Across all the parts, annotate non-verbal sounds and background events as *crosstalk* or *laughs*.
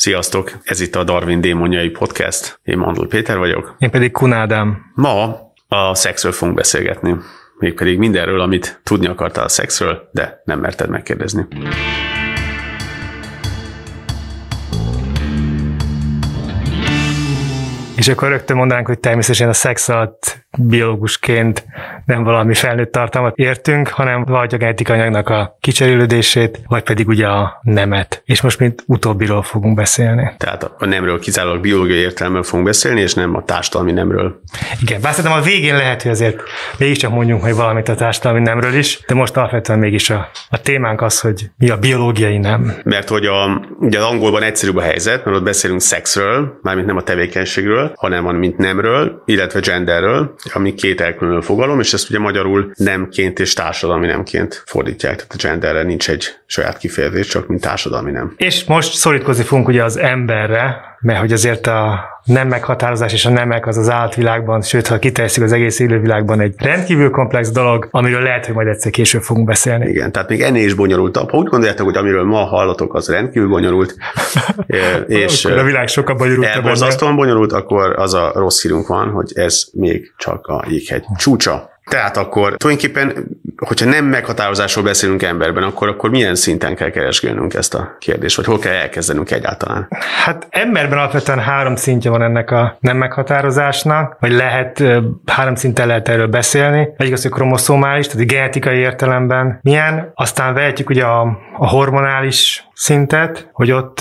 Sziasztok! Ez itt a Darwin Démonjai Podcast. Én Mandul Péter vagyok. Én pedig Kunádám. Ma a szexről fogunk beszélgetni. Mégpedig mindenről, amit tudni akartál a szexről, de nem merted megkérdezni. És akkor rögtön mondanánk, hogy természetesen a szex alatt biológusként nem valami felnőtt tartalmat értünk, hanem vagy a genetikai anyagnak a kicserélődését, vagy pedig ugye a nemet. És most mint utóbbiról fogunk beszélni. Tehát a nemről kizárólag biológiai értelemben fogunk beszélni, és nem a társadalmi nemről. Igen, bár szerintem a végén lehet, hogy azért mégiscsak mondjunk hogy valamit a társadalmi nemről is, de most alapvetően mégis a, a témánk az, hogy mi a biológiai nem. Mert hogy a, ugye az angolban egyszerűbb a helyzet, mert ott beszélünk szexről, mármint nem a tevékenységről, hanem van mint nemről, illetve genderről, ami két elkülönülő fogalom, és ezt ugye magyarul nemként és társadalmi nemként fordítják. Tehát a genderre nincs egy saját kifejezés, csak mint társadalmi nem. És most szorítkozni fogunk ugye az emberre, mert hogy azért a nem meghatározás és a nemek az az állatvilágban, sőt, ha kiterjesztjük az egész élővilágban egy rendkívül komplex dolog, amiről lehet, hogy majd egyszer később fogunk beszélni. Igen, tehát még ennél is bonyolultabb. Ha úgy gondoljátok, hogy amiről ma hallatok, az rendkívül bonyolult, *laughs* és akkor a világ sokkal bonyolultabb. Elborzasztóan bonyolult, akkor az a rossz hírunk van, hogy ez még csak a jéghegy csúcsa. Tehát akkor tulajdonképpen, hogyha nem meghatározásról beszélünk emberben, akkor, akkor milyen szinten kell keresgélnünk ezt a kérdést, vagy hol kell elkezdenünk egyáltalán? Hát emberben alapvetően három szintje van ennek a nem meghatározásnak, vagy lehet, három szinten lehet erről beszélni. Egyik az, hogy kromoszomális, tehát genetikai értelemben milyen, aztán vehetjük ugye a, a hormonális szintet, hogy ott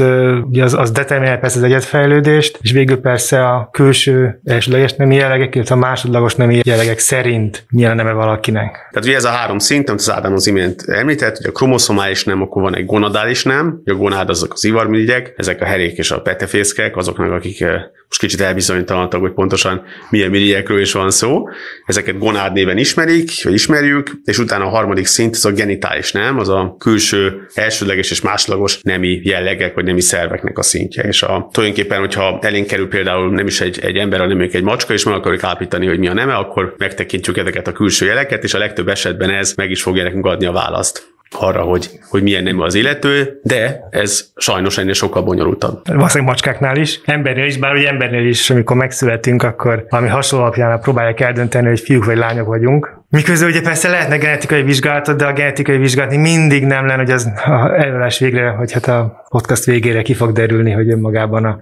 ugye az, az determinálja persze az egyetfejlődést, és végül persze a külső elsőleges nemi jellegek, illetve a másodlagos nemi jellegek szerint milyen neme valakinek. Tehát ugye ez a három szint, amit az Ádám az imént említett, hogy a kromoszomális nem, akkor van egy gonadális nem, a gonád azok az ivarmirigyek, ezek a herék és a petefészkek, azoknak, akik most kicsit elbizonytalantak, hogy pontosan milyen mirigyekről is van szó. Ezeket gonád néven ismerik, vagy ismerjük, és utána a harmadik szint, az a genitális nem, az a külső elsődleges és másodlagos nemi jellegek, vagy nemi szerveknek a szintje. És a, tulajdonképpen, hogyha elénk kerül például nem is egy, egy ember, hanem egy macska, és meg akarjuk állapítani, hogy mi a neme, akkor megtekintjük ezeket a külső jeleket, és a legtöbb esetben ez meg is fogja nekünk adni a választ arra, hogy, hogy milyen nem az illető, de ez sajnos ennél sokkal bonyolultabb. Valószínűleg macskáknál is, embernél is, bár ugye embernél is, amikor megszületünk, akkor valami hasonló alapján próbálják eldönteni, hogy fiúk vagy lányok vagyunk. Miközben ugye persze lehetne genetikai vizsgálatot, de a genetikai vizsgálat mindig nem lenne, hogy az előadás végre, hogy hát a podcast végére ki fog derülni, hogy önmagában a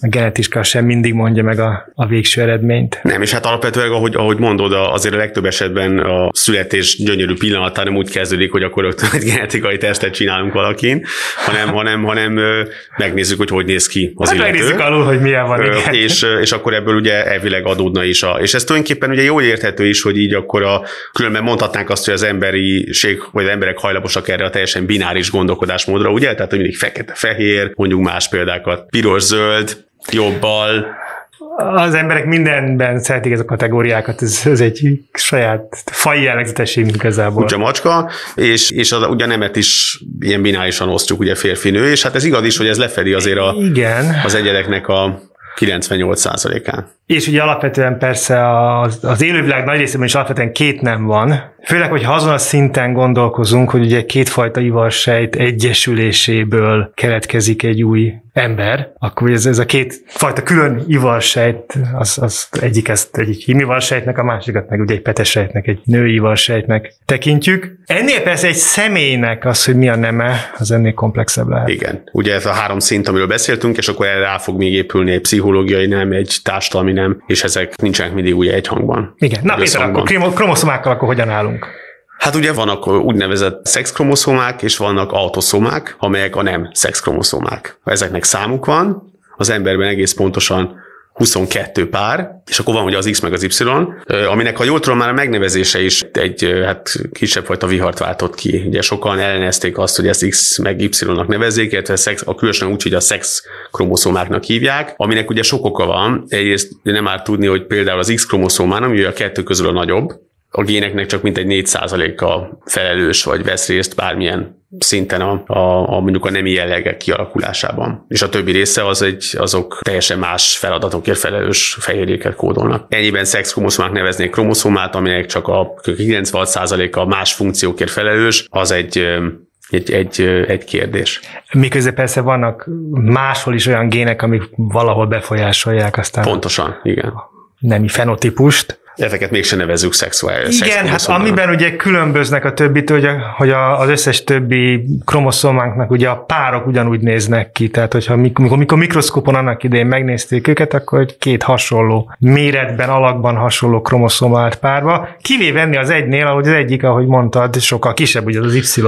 a genetiska sem mindig mondja meg a, a végső eredményt. Nem, és hát alapvetően, ahogy, ahogy mondod, azért a legtöbb esetben a születés gyönyörű pillanatán nem úgy kezdődik, hogy akkor egy genetikai tesztet csinálunk valakin, hanem, hanem, hanem megnézzük, hogy hogy néz ki az hát illető. Megnézzük alul, hogy milyen van. Igen. És, és akkor ebből ugye elvileg adódna is. A, és ez tulajdonképpen ugye jól érthető is, hogy így akkor a, különben mondhatnánk azt, hogy az emberiség, vagy az emberek hajlamosak erre a teljesen bináris gondolkodásmódra, ugye? Tehát, hogy mindig fekete-fehér, mondjuk más példákat, piros-zöld, zöld, jobbal. Az emberek mindenben szeretik ezek a kategóriákat, ez, ez egy saját fai jellegzetességünk igazából. Ugye macska, és, és az, ugye nemet is ilyen binálisan osztjuk, ugye férfinő, és hát ez igaz is, hogy ez lefedi azért a, Igen. az egyedeknek a 98%-án. És ugye alapvetően persze az, az élővilág nagy részében is alapvetően két nem van, Főleg, hogy azon a szinten gondolkozunk, hogy ugye kétfajta ivarsejt egyesüléséből keletkezik egy új ember, akkor ez, ez a két fajta külön ivarsejt, az, az egyik ezt egyik hímivarsejtnek, a másikat meg ugye egy petesejtnek, egy női ivarsejtnek tekintjük. Ennél persze egy személynek az, hogy mi a neme, az ennél komplexebb lehet. Igen. Ugye ez a három szint, amiről beszéltünk, és akkor erre rá fog még épülni egy pszichológiai nem, egy társadalmi nem, és ezek nincsenek mindig ugye egy hangban. Igen. Na, Péter, akkor kromoszomákkal akkor hogyan állunk? Hát ugye vannak úgynevezett szexkromoszomák, és vannak autoszomák, amelyek a nem szexkromoszomák. Ezeknek számuk van, az emberben egész pontosan 22 pár, és akkor van ugye az X meg az Y, aminek, ha jól tudom, már a megnevezése is egy hát, kisebb fajta vihart váltott ki. Ugye sokan ellenezték azt, hogy ezt X meg Y-nak nevezzék, illetve szex, a különösen úgy, hogy a szex kromoszomáknak hívják, aminek ugye sok oka van. Egyrészt nem már tudni, hogy például az X kromoszomán, ami a kettő közül a nagyobb, a géneknek csak mintegy 4%-a felelős, vagy vesz részt bármilyen szinten a, a, a mondjuk a nemi jellegek kialakulásában. És a többi része az egy, azok teljesen más feladatokért felelős fehérjéket kódolnak. Ennyiben szexkromoszomák neveznék kromoszomát, aminek csak a 96%-a más funkciókért felelős, az egy egy, egy, egy kérdés. Miközben persze vannak máshol is olyan gének, amik valahol befolyásolják aztán Pontosan, igen. nemi fenotípust, Ezeket mégsem nevezzük szexuális. Igen, hát amiben ugye különböznek a többitől, hogy, a, hogy a, az összes többi kromoszománknak ugye a párok ugyanúgy néznek ki, tehát hogyha mikor, mikor mikroszkópon annak idején megnézték őket, akkor két hasonló méretben, alakban hasonló kromoszom párba, kivéve venni az egynél, ahogy az egyik, ahogy mondtad, sokkal kisebb ugye az Y.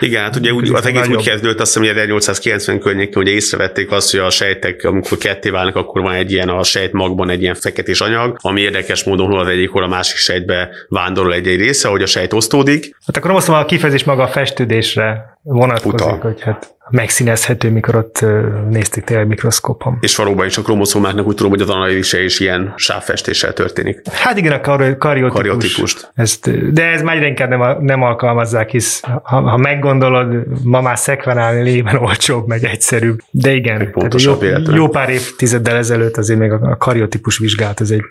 Igen, hát ugye úgy, az egész úgy kezdődött, azt hiszem, hogy 1890 környékén ugye észrevették azt, hogy a sejtek, amikor ketté válnak, akkor van egy ilyen a sejtmagban egy ilyen feketés anyag, ami érdekes módon az egyik, hol a másik sejtbe vándorol egy-egy része, hogy a sejt osztódik. Hát akkor azt a kifejezés maga a festődésre vonatkozik, Utal. hogy hát megszínezhető, mikor ott nézték tényleg mikroszkópon. És valóban is a kromoszomáknak úgy tudom, hogy az analízise is ilyen sávfestéssel történik. Hát igen, a kar- kariotípus. kariotípust. Ezt, de ez már egyre inkább nem, nem alkalmazzák, hisz ha, ha meggondolod, ma már szekvenálni lében olcsóbb, meg egyszerűbb. De igen, jó, jó pár évtizeddel ezelőtt azért még a kariotípus vizsgált, ez egy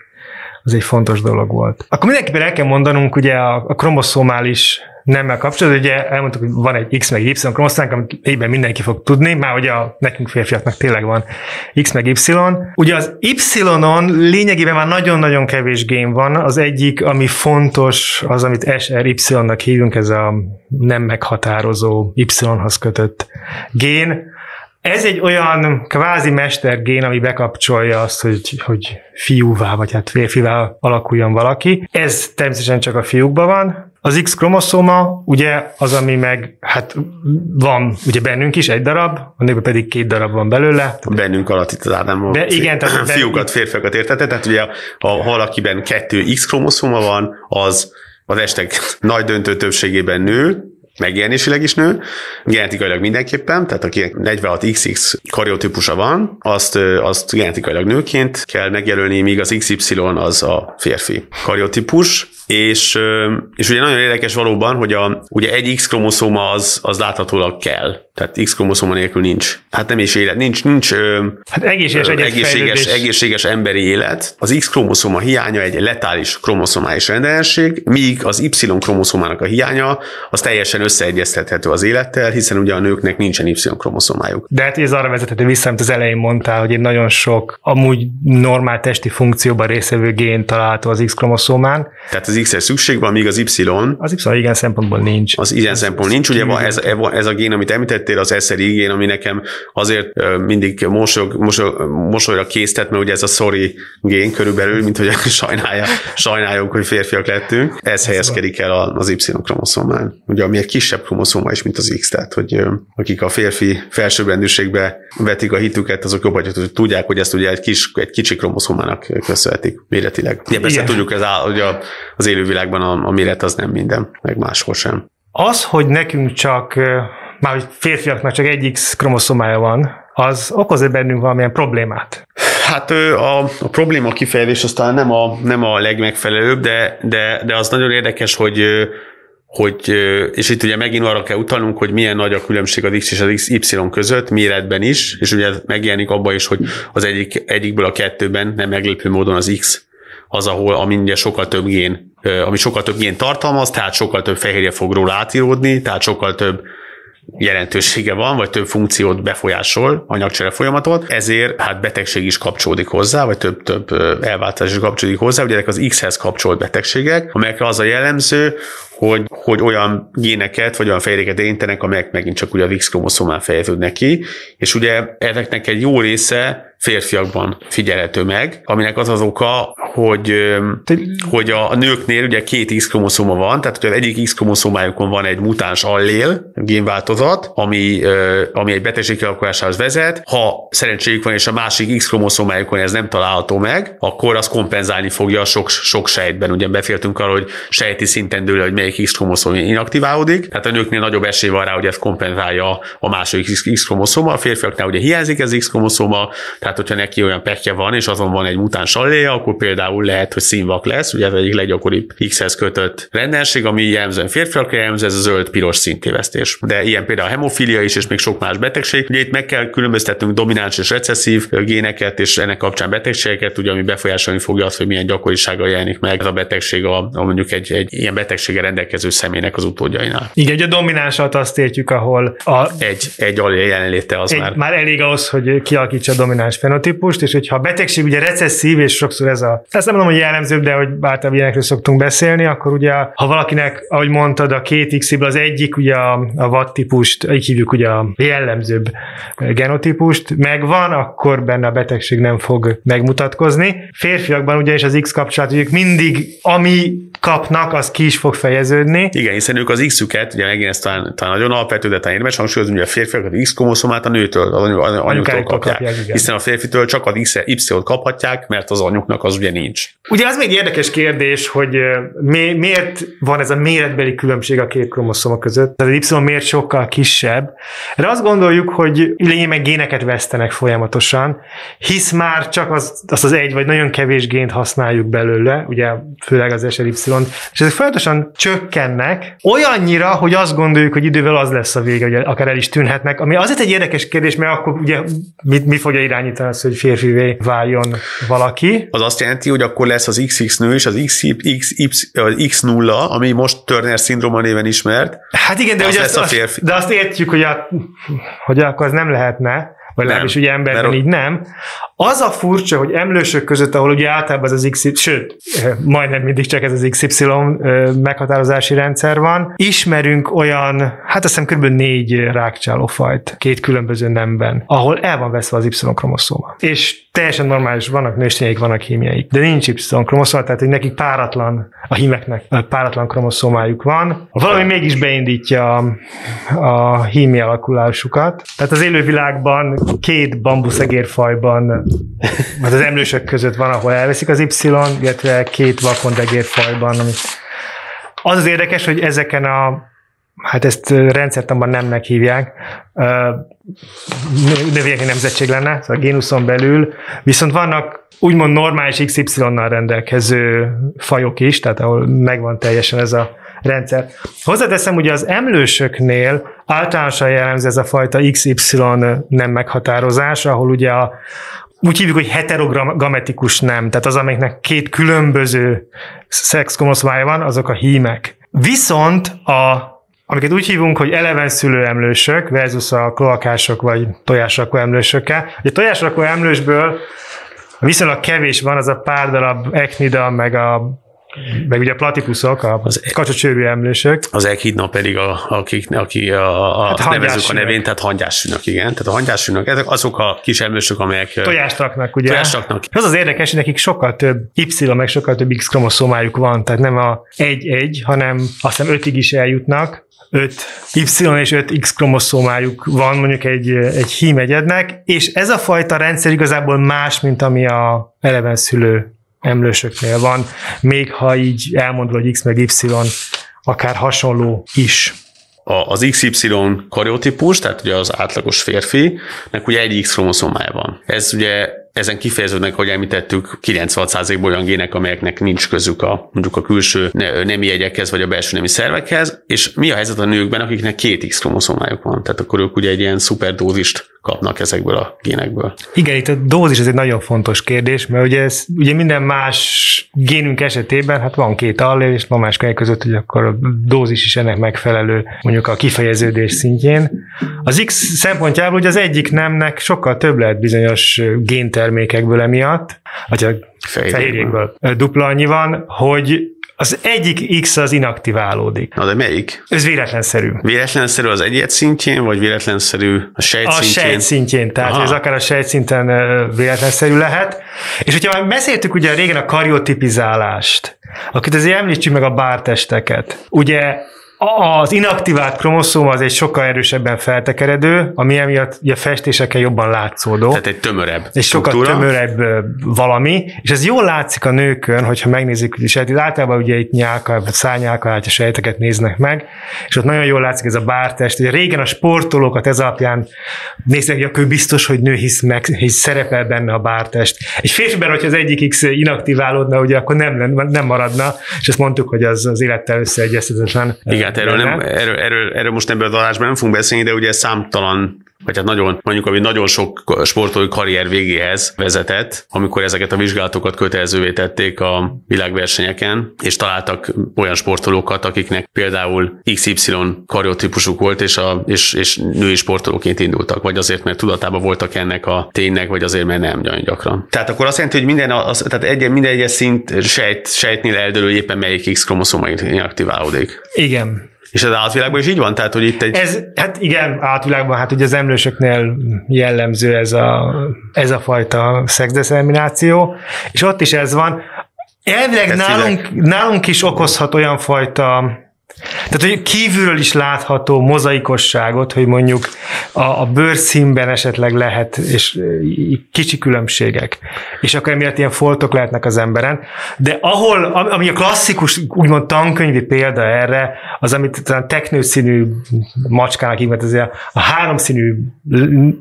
az egy fontos dolog volt. Akkor mindenképpen el kell mondanunk ugye a, a kromoszomális nemmel kapcsolatban, ugye elmondtuk, hogy van egy X meg Y kromoszómánk, amit egyben mindenki fog tudni, már ugye a, nekünk férfiaknak tényleg van X meg Y. Ugye az Y-on lényegében már nagyon-nagyon kevés gén van. Az egyik, ami fontos, az, amit SRY-nak hívunk, ez a nem meghatározó Y-hoz kötött gén. Ez egy olyan kvázi mestergén, ami bekapcsolja azt, hogy, hogy fiúvá, vagy hát férfivá alakuljon valaki. Ez természetesen csak a fiúkban van. Az X kromoszóma ugye az, ami meg, hát van ugye bennünk is egy darab, a nőben pedig két darab van belőle. Bennünk alatt itt az Ádámban Be, igen, tehát *clears throat* fiúkat, férfiakat értette, tehát ugye ha valakiben kettő X kromoszóma van, az az estek nagy döntő többségében nő, megjelenésileg is nő, genetikailag mindenképpen, tehát aki 46XX kariotípusa van, azt, azt genetikailag nőként kell megjelölni, míg az XY az a férfi kariotípus, és, és ugye nagyon érdekes valóban, hogy a, ugye egy X-kromoszóma az, az láthatólag kell. Tehát X-kromoszóma nélkül nincs. Hát nem is élet, nincs, nincs hát egészséges, egészséges, egészséges emberi élet. Az X-kromoszóma hiánya egy letális kromoszomális rendellenesség, míg az Y-kromoszómának a hiánya az teljesen összeegyeztethető az élettel, hiszen ugye a nőknek nincsen Y-kromoszomájuk. De hát ez arra vezethető vissza, amit az elején mondtál, hogy egy nagyon sok amúgy normál testi funkcióban részevő gén található az X-kromoszómán. Tehát az X-re szükség van, míg az Y. Az Y igen szempontból nincs. Az ilyen szempontból nincs. Ugye van ez, ez a gén, amit említettél, az SRI ígén, ami nekem azért mindig mosolyog, mosolyog, mosolyra késztet, mert ugye ez a sorry gén körülbelül, mint hogy *laughs* sajnálja, sajnáljunk, hogy férfiak lettünk. Ez helyezkedik el az Y kromoszomán. Ugye, ami egy kisebb kromoszoma is, mint az X, tehát hogy akik a férfi felsőbbrendűségbe vetik a hitüket, azok jobban hogy tudják, hogy ezt ugye egy, kis, egy kicsi kromoszomának köszönhetik méretileg. Ugye persze tudjuk, ez áll, hogy a, az élővilágban a, a méret az nem minden, meg máshol sem. Az, hogy nekünk csak, már hogy férfiaknak csak egy X kromoszomája van, az okoz-e bennünk valamilyen problémát? Hát a, a probléma kifejezés aztán nem a, nem a legmegfelelőbb, de, de, de az nagyon érdekes, hogy hogy, és itt ugye megint arra kell utalnunk, hogy milyen nagy a különbség az X és az Y között, méretben is, és ugye megjelenik abban is, hogy az egyik, egyikből a kettőben nem meglepő módon az X az, ahol ami ugye sokkal több gén, ami sokkal több gén tartalmaz, tehát sokkal több fehérje fog róla átíródni, tehát sokkal több jelentősége van, vagy több funkciót befolyásol, anyagcsere folyamatot, ezért hát betegség is kapcsolódik hozzá, vagy több-több elváltás is kapcsolódik hozzá, ugye ezek az X-hez kapcsolt betegségek, amelyekre az a jellemző, hogy, hogy olyan géneket, vagy olyan fejléket érintenek, amelyek megint csak ugye a X-kromoszomán fejeződnek ki, és ugye ezeknek egy jó része férfiakban figyelhető meg, aminek az az oka, hogy, hogy a nőknél ugye két X-kromoszoma van, tehát hogy az egyik X-kromoszomájukon van egy mutáns allél, génváltozat, ami, ami egy betegség kialakulásához vezet. Ha szerencséjük van, és a másik X-kromoszomájukon ez nem található meg, akkor az kompenzálni fogja a sok, sok sejtben. Ugye beszéltünk arról, hogy sejti szinten dől, hogy melyik X-kromoszom inaktiválódik, tehát a nőknél nagyobb esély van rá, hogy ez kompenzálja a második X-kromoszoma, a férfiaknál ugye hiányzik ez X-kromoszoma, tehát hogyha neki olyan pekje van, és azon van egy mutáns alléja, akkor például lehet, hogy színvak lesz, ugye ez egyik leggyakoribb X-hez kötött rendenség, ami jellemzően férfiakra jellemző, ez a zöld-piros szintévesztés. De ilyen például a hemofilia is, és még sok más betegség. Ugye itt meg kell különböztetnünk domináns és recesszív géneket, és ennek kapcsán betegségeket, ugye, ami befolyásolni fogja azt, hogy milyen gyakorisággal jelenik meg ez a betegség a, a mondjuk egy, egy ilyen betegséggel rendelkező személynek az utódjainál. Igen, ugye a dominánsat azt értjük, ahol a, egy, egy alja jelenléte az egy, már. már elég ahhoz, hogy kialakítsa a domináns fenotípust, és hogyha a betegség ugye recesszív, és sokszor ez a, ezt nem mondom, hogy jellemzőbb, de hogy általában ilyenekről szoktunk beszélni, akkor ugye, ha valakinek, ahogy mondtad, a két x az egyik, ugye a, a VAT típust, így hívjuk ugye a jellemzőbb genotípust, megvan, akkor benne a betegség nem fog megmutatkozni. Férfiakban ugye is az X kapcsolat, mindig, ami kapnak, az ki is fog fejeződni. Igen, hiszen ők az X-üket, ugye megint ez talán, talán nagyon alapvető, de talán érdemes hangsúlyozni, hogy a férfiak az X-kromoszomát a nőtől, az anyuktól kapják. kapják hiszen a férfitől csak az Y-t kaphatják, mert az anyuknak az ugye nincs. Ugye az még érdekes kérdés, hogy mi, miért van ez a méretbeli különbség a két kromoszoma között, tehát az Y miért sokkal kisebb. De azt gondoljuk, hogy lényegében géneket vesztenek folyamatosan, hisz már csak az, az az egy vagy nagyon kevés gént használjuk belőle, ugye főleg az SLY, és ezek folyamatosan csökkennek, olyannyira, hogy azt gondoljuk, hogy idővel az lesz a vége, hogy akár el is tűnhetnek, ami azért egy érdekes kérdés, mert akkor ugye mi, mi fogja irányítani azt, hogy férfivé váljon valaki. Az azt jelenti, hogy akkor lesz az XX nő és az X, X, X, X0, ami most Turner szindróma néven ismert. Hát igen, de, az ugye azt, a férfi. de azt értjük, hogy, a, hogy akkor az nem lehetne, vagy legalábbis ugye emberben mert így nem. Az a furcsa, hogy emlősök között, ahol ugye általában ez az XY, sőt, majdnem mindig csak ez az XY meghatározási rendszer van, ismerünk olyan, hát azt hiszem kb. négy rákcsálófajt két különböző nemben, ahol el van veszve az Y-kromoszóma. És teljesen normális, vannak nőstényeik, vannak hímjeik, de nincs Y-kromoszóma, tehát hogy nekik páratlan, a hímeknek páratlan kromoszómájuk van. Valami mégis beindítja a, a hími alakulásukat. Tehát az élővilágban két bambuszegérfajban mert az emlősök között van, ahol elveszik az Y, illetve két vakondegérfajban. Ami... Az az érdekes, hogy ezeken a hát ezt rendszertanban nemnek hívják, növényi nemzetség lenne, szóval a génuszon belül, viszont vannak úgymond normális XY-nal rendelkező fajok is, tehát ahol megvan teljesen ez a rendszer. Hozzáteszem, ugye az emlősöknél általánosan jellemző ez a fajta XY nem meghatározás, ahol ugye a, úgy hívjuk, hogy heterogrametikus nem, tehát az, amiknek két különböző szexkromoszmája van, azok a hímek. Viszont a amiket úgy hívunk, hogy eleven szülőemlősök versus a kloakások vagy tojásrakó emlősökkel. A tojásrakó emlősből viszonylag kevés van, az a pár darab eknida, meg a meg ugye a platipuszok, a az kacsacsőrű emlősök. Az ekhidna pedig, a, akik, aki a, a hát nevezük a nevén, tehát hangyássűnök, igen. Tehát a hangyássűnök, ezek azok a kis emlősök, amelyek tojást raknak, ugye? Tojást raknak. Az az érdekes, hogy nekik sokkal több Y, meg sokkal több X kromoszómájuk van, tehát nem a 1-1, hanem azt hiszem 5-ig is eljutnak, 5 Y és 5 X kromoszómájuk van mondjuk egy, egy hímegyednek, és ez a fajta rendszer igazából más, mint ami a eleven szülő emlősöknél van, még ha így elmondva, hogy X meg Y akár hasonló is az XY kariotípus, tehát ugye az átlagos férfinek ugye egy X kromoszómája van. Ez ugye ezen kifejeződnek, hogy említettük, 96%-ból olyan gének, amelyeknek nincs közük a, mondjuk a külső nemi jegyekhez, vagy a belső nemi szervekhez, és mi a helyzet a nőkben, akiknek két X kromoszomájuk van, tehát akkor ők ugye egy ilyen szuperdózist kapnak ezekből a génekből. Igen, itt a dózis ez egy nagyon fontos kérdés, mert ugye, ez, ugye minden más génünk esetében, hát van két allél, és más között, hogy akkor a dózis is ennek megfelelő, mondjuk a kifejeződés szintjén. Az X szempontjából ugye az egyik nemnek sokkal több lehet bizonyos géntermékekből emiatt, vagy a fehérjékből dupla annyi van, hogy az egyik X az inaktiválódik. Na de melyik? Ez véletlenszerű. Véletlenszerű az egyet szintjén, vagy véletlenszerű a sejt a szintjén? A sejt szintjén, tehát Aha. ez akár a sejt szinten véletlenszerű lehet. És hogyha már beszéltük ugye régen a kariotipizálást, akkor azért említsük meg a bártesteket. Ugye az inaktivált kromoszóm az egy sokkal erősebben feltekeredő, ami emiatt ugye festésekkel jobban látszódó. Tehát egy tömörebb Egy sokkal tömörebb valami, és ez jól látszik a nőkön, hogyha megnézik, és általában ugye itt nyálka, szárnyálka sejteket néznek meg, és ott nagyon jól látszik ez a bártest. Ugye régen a sportolókat ez alapján néztek, hogy akkor biztos, hogy nő hisz, meg, hisz szerepel benne a bártest. Egy férfiben, hogyha az egyik X inaktiválódna, ugye akkor nem, nem maradna, és ezt mondtuk, hogy az, az élettel összeegyeztetetlen. Igen, erről, nem, erről, erről, erről most ebben a darásban nem fogunk beszélni, de ugye számtalan vagy hát nagyon, mondjuk, ami nagyon sok sportolói karrier végéhez vezetett, amikor ezeket a vizsgálatokat kötelezővé tették a világversenyeken, és találtak olyan sportolókat, akiknek például XY kariotípusuk volt, és, a, és, és női sportolóként indultak, vagy azért, mert tudatában voltak ennek a ténynek, vagy azért, mert nem nagyon gyakran. Tehát akkor azt jelenti, hogy minden, az, tehát egy, minden egyes szint sejt, sejtnél eldőlő hogy éppen melyik X kromoszoma inaktiválódik. Igen. És az állatvilágban is így van? Tehát, hogy itt egy... Ez, hát igen, átvilágban, hát ugye az emlősöknél jellemző ez a, ez a fajta szexdetermináció, és ott is ez van. Elvileg Testileg. nálunk, nálunk is okozhat olyan fajta tehát, hogy kívülről is látható mozaikosságot, hogy mondjuk a, a bőrszínben esetleg lehet, és í- kicsi különbségek. És akkor emiatt ilyen foltok lehetnek az emberen. De ahol, am- ami a klasszikus, úgymond tankönyvi példa erre, az, amit talán teknőszínű macskának hívnak, ez a, háromszínű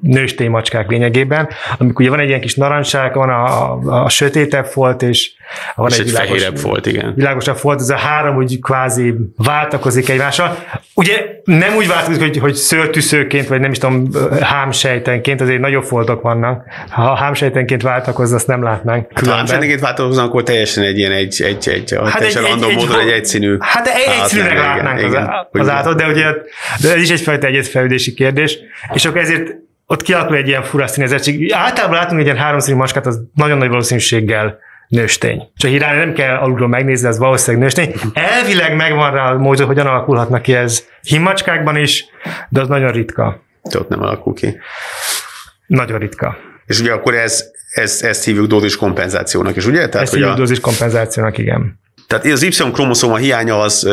nőstény macskák lényegében, amikor ugye van egy ilyen kis narancssárga, van a, a, a sötétebb folt, és van és egy világos- fehérebb volt, igen. világosabb volt, ez a három úgy kvázi váltakozik egymással. Ugye nem úgy váltakozik, hogy, hogy szőrtűszőként, vagy nem is tudom, hámsejtenként, azért nagyobb foltok vannak. Ha hámsejtenként váltakozna, azt nem látnánk. Ha különben. hámsejtenként változnak, akkor teljesen egy ilyen egy, egy, egy, hát teljesen random módon egy egyszínű Hát egy, egyszínűnek látnánk igen, az, igen. az van. állatot, de ugye de ez is egyfajta egyetfejlődési kérdés, és akkor ezért ott kialakul egy ilyen fura színezettség. Általában látunk egy ilyen háromszínű macskát, az nagyon nagy valószínűséggel nőstény. Csak irányra nem kell alulról megnézni, ez valószínűleg nőstény. Elvileg megvan rá a mód, hogy hogyan alakulhatnak ki ez himmacskákban is, de az nagyon ritka. De ott nem alakul ki. Nagyon ritka. És ugye akkor ez, ez, ezt hívjuk dózis kompenzációnak is, ugye? Tehát, Ezt hívjuk a, dózis kompenzációnak, igen. tehát az Y-kromoszóma hiánya az,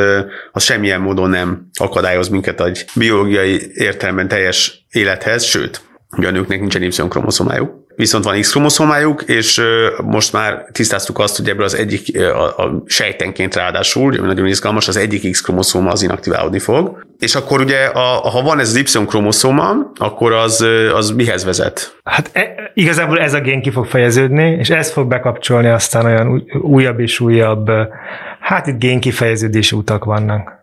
az semmilyen módon nem akadályoz minket egy biológiai értelemben teljes élethez, sőt, ugye a nőknek nincsen Y-kromoszomájuk. Viszont van X-kromoszomájuk, és most már tisztáztuk azt, hogy ebből az egyik a, a sejtenként ráadásul, ami nagyon izgalmas, az egyik X-kromoszóma az inaktiválódni fog. És akkor ugye, a, ha van ez az Y-kromoszóma, akkor az, az mihez vezet? Hát e, igazából ez a gén ki fog fejeződni, és ez fog bekapcsolni aztán olyan új- újabb és újabb, hát itt gén kifejeződési utak vannak.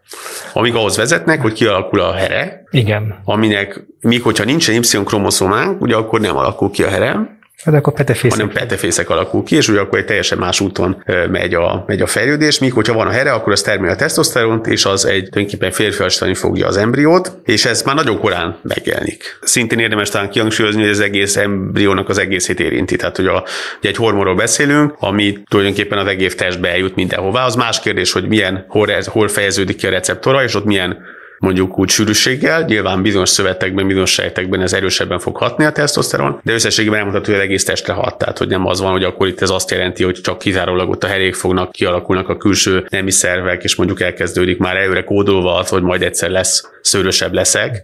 Amik ahhoz vezetnek, hogy kialakul a here, Igen. aminek, míg hogyha nincsen Y-kromoszománk, ugye akkor nem alakul ki a here, Hát akkor petefészek. hanem petefészek alakul ki, és ugye akkor egy teljesen más úton megy a, megy a fejlődés, míg hogyha van a here, akkor az termel a tesztoszteront, és az egy tulajdonképpen férfiasítani fogja az embriót, és ez már nagyon korán megjelenik. Szintén érdemes talán kihangsúlyozni, hogy az egész embriónak az egészét érinti. Tehát, hogy a, ugye egy hormonról beszélünk, ami tulajdonképpen az egész testbe eljut mindenhová. Az más kérdés, hogy milyen, hol, hol fejeződik ki a receptora, és ott milyen mondjuk úgy sűrűséggel, nyilván bizonyos szövetekben, bizonyos sejtekben ez erősebben fog hatni a tesztoszteron, de összességében elmondható, hogy egész testre hat, tehát hogy nem az van, hogy akkor itt ez azt jelenti, hogy csak kizárólag ott a herék fognak, kialakulnak a külső nemi szervek, és mondjuk elkezdődik már előre kódolva az, hogy majd egyszer lesz szőrösebb leszek,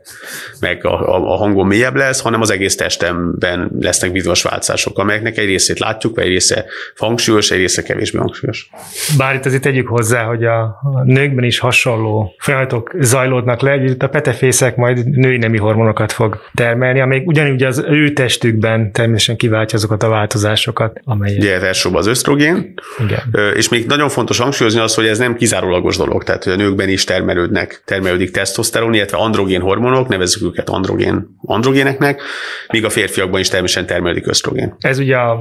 meg a, a, a hangom mélyebb lesz, hanem az egész testemben lesznek bizonyos változások, amelyeknek egy részét látjuk, egy része hangsúlyos, egy része kevésbé hangsúlyos. Bár itt azért tegyük hozzá, hogy a nőkben is hasonló folyamatok zajlódnak le, hogy itt a petefészek majd női nemi hormonokat fog termelni, amelyik ugyanúgy az ő testükben természetesen kiváltja azokat a változásokat, amelyek. Ugye ez elsősorban az ösztrogén, Igen. És még nagyon fontos hangsúlyozni azt, hogy ez nem kizárólagos dolog, tehát hogy a nőkben is termelődnek, termelődik tesztoszteron, illetve androgén hormonok, nevezzük őket androgén, androgéneknek, míg a férfiakban is természetesen termelődik ösztrogén. Ez ugye a